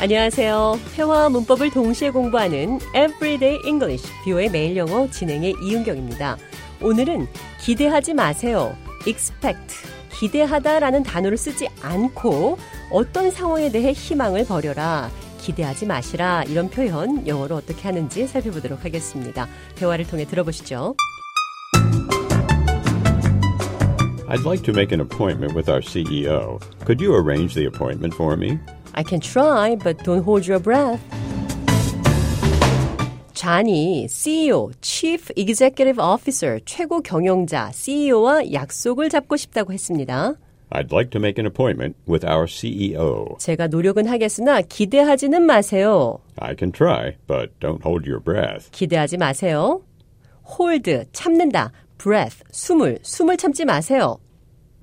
안녕하세요. 회화와 문법을 동시에 공부하는 Everyday English, 뷰의 매일 영어 진행의 이은경입니다. 오늘은 기대하지 마세요. expect, 기대하다 라는 단어를 쓰지 않고 어떤 상황에 대해 희망을 버려라. 기대하지 마시라 이런 표현 영어로 어떻게 하는지 살펴보도록 하겠습니다. 대화를 통해 들어보시죠. I'd like to make an appointment with our CEO. Could you arrange the appointment for me? I can try, but don't hold your breath. 잔이 CEO, Chief Executive Officer, 최고 경영자, CEO와 약속을 잡고 싶다고 했습니다. I'd like to make an appointment with our CEO. 제가 노력은 하겠으나 기대하지는 마세요. I can try, but don't hold your breath. 기대하지 마세요. hold, 참는다. breath, 숨을, 숨을 참지 마세요.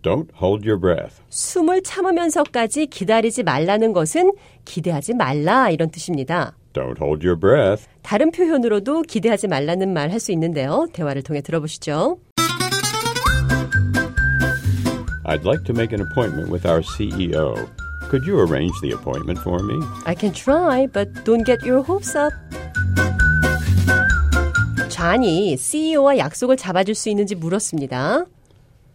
Don't hold your breath. 숨을 참으면서까지 기다리지 말라는 것은 기대하지 말라 이런 뜻입니다. Don't hold your breath. 다른 표현으로도 기대하지 말라는 말 할 수 있는데요. 대화를 통해 들어보시죠. I'd like to make an appointment with our CEO. Could you arrange the appointment for me? I can try, but don't get your hopes up. 잔이 CEO와 약속을 잡아줄 수 있는지 물었습니다.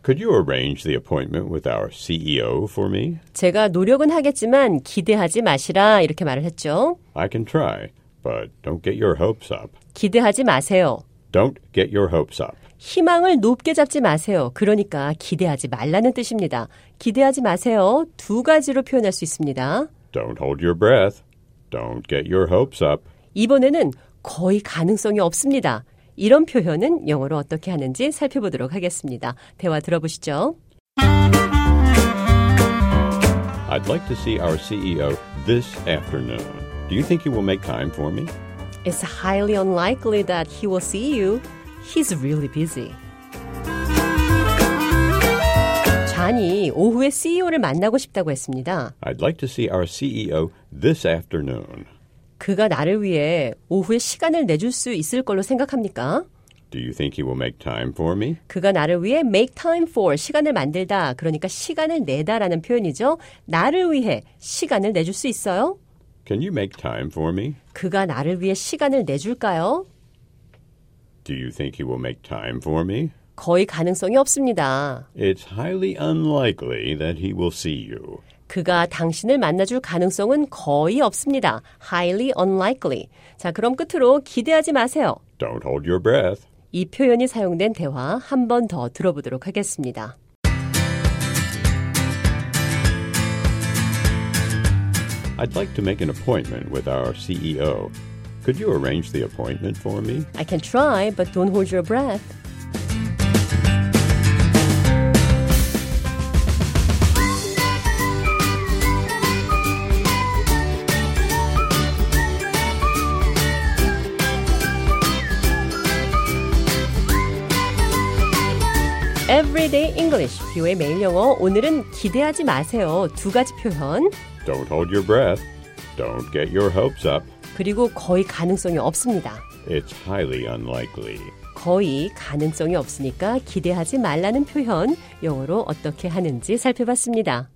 Could you arrange the appointment with our CEO for me? 제가 노력은 하겠지만 기대하지 마시라 이렇게 말을 했죠. I can try, but don't get your hopes up. 기대하지 마세요. Don't get your hopes up. 희망을 높게 잡지 마세요. 그러니까 기대하지 말라는 뜻입니다. 기대하지 마세요. 두 가지로 표현할 수 있습니다. Don't hold your breath. Don't get your hopes up. 이번에는 거의 가능성이 없습니다. 이런 표현은 영어로 어떻게 하는지 살펴보도록 하겠습니다. 대화 들어보시죠. I'd like to see our CEO this afternoon. Do you think he will make time for me? It's highly unlikely that he will see you. He's really busy. 잔이 오후에 CEO를 만나고 싶다고 했습니다. I'd like to see our CEO this afternoon. 그가 나를 위해 오후에 시간을 내줄 수 있을 걸로 생각합니까? Do you think he will make time for me? 그가 나를 위해 make time for 시간을 만들다. 그러니까 시간을 내다라는 표현이죠. 나를 위해 시간을 내줄 수 있어요? Can you make time for me? 그가 나를 위해 시간을 내줄까요? Do you think he will make time for me? 거의 가능성이 없습니다. It's highly unlikely that he will see you. 그가 당신을 만나줄 가능성은 거의 없습니다. highly unlikely. 자, 그럼 끝으로 기대하지 마세요. Don't hold your breath. 이 표현이 사용된 대화 한 번 더 들어보도록 하겠습니다. I'd like to make an appointment with our CEO. Could you arrange the appointment for me? I can try, but don't hold your breath. Everyday English, 뷰의 매일 영어. 오늘은 기대하지 마세요. 두 가지 표현. Don't hold your breath. Don't get your hopes up. 그리고 거의 가능성이 없습니다. It's highly unlikely. 거의 가능성이 없으니까 기대하지 말라는 표현 영어로 어떻게 하는지 살펴봤습니다.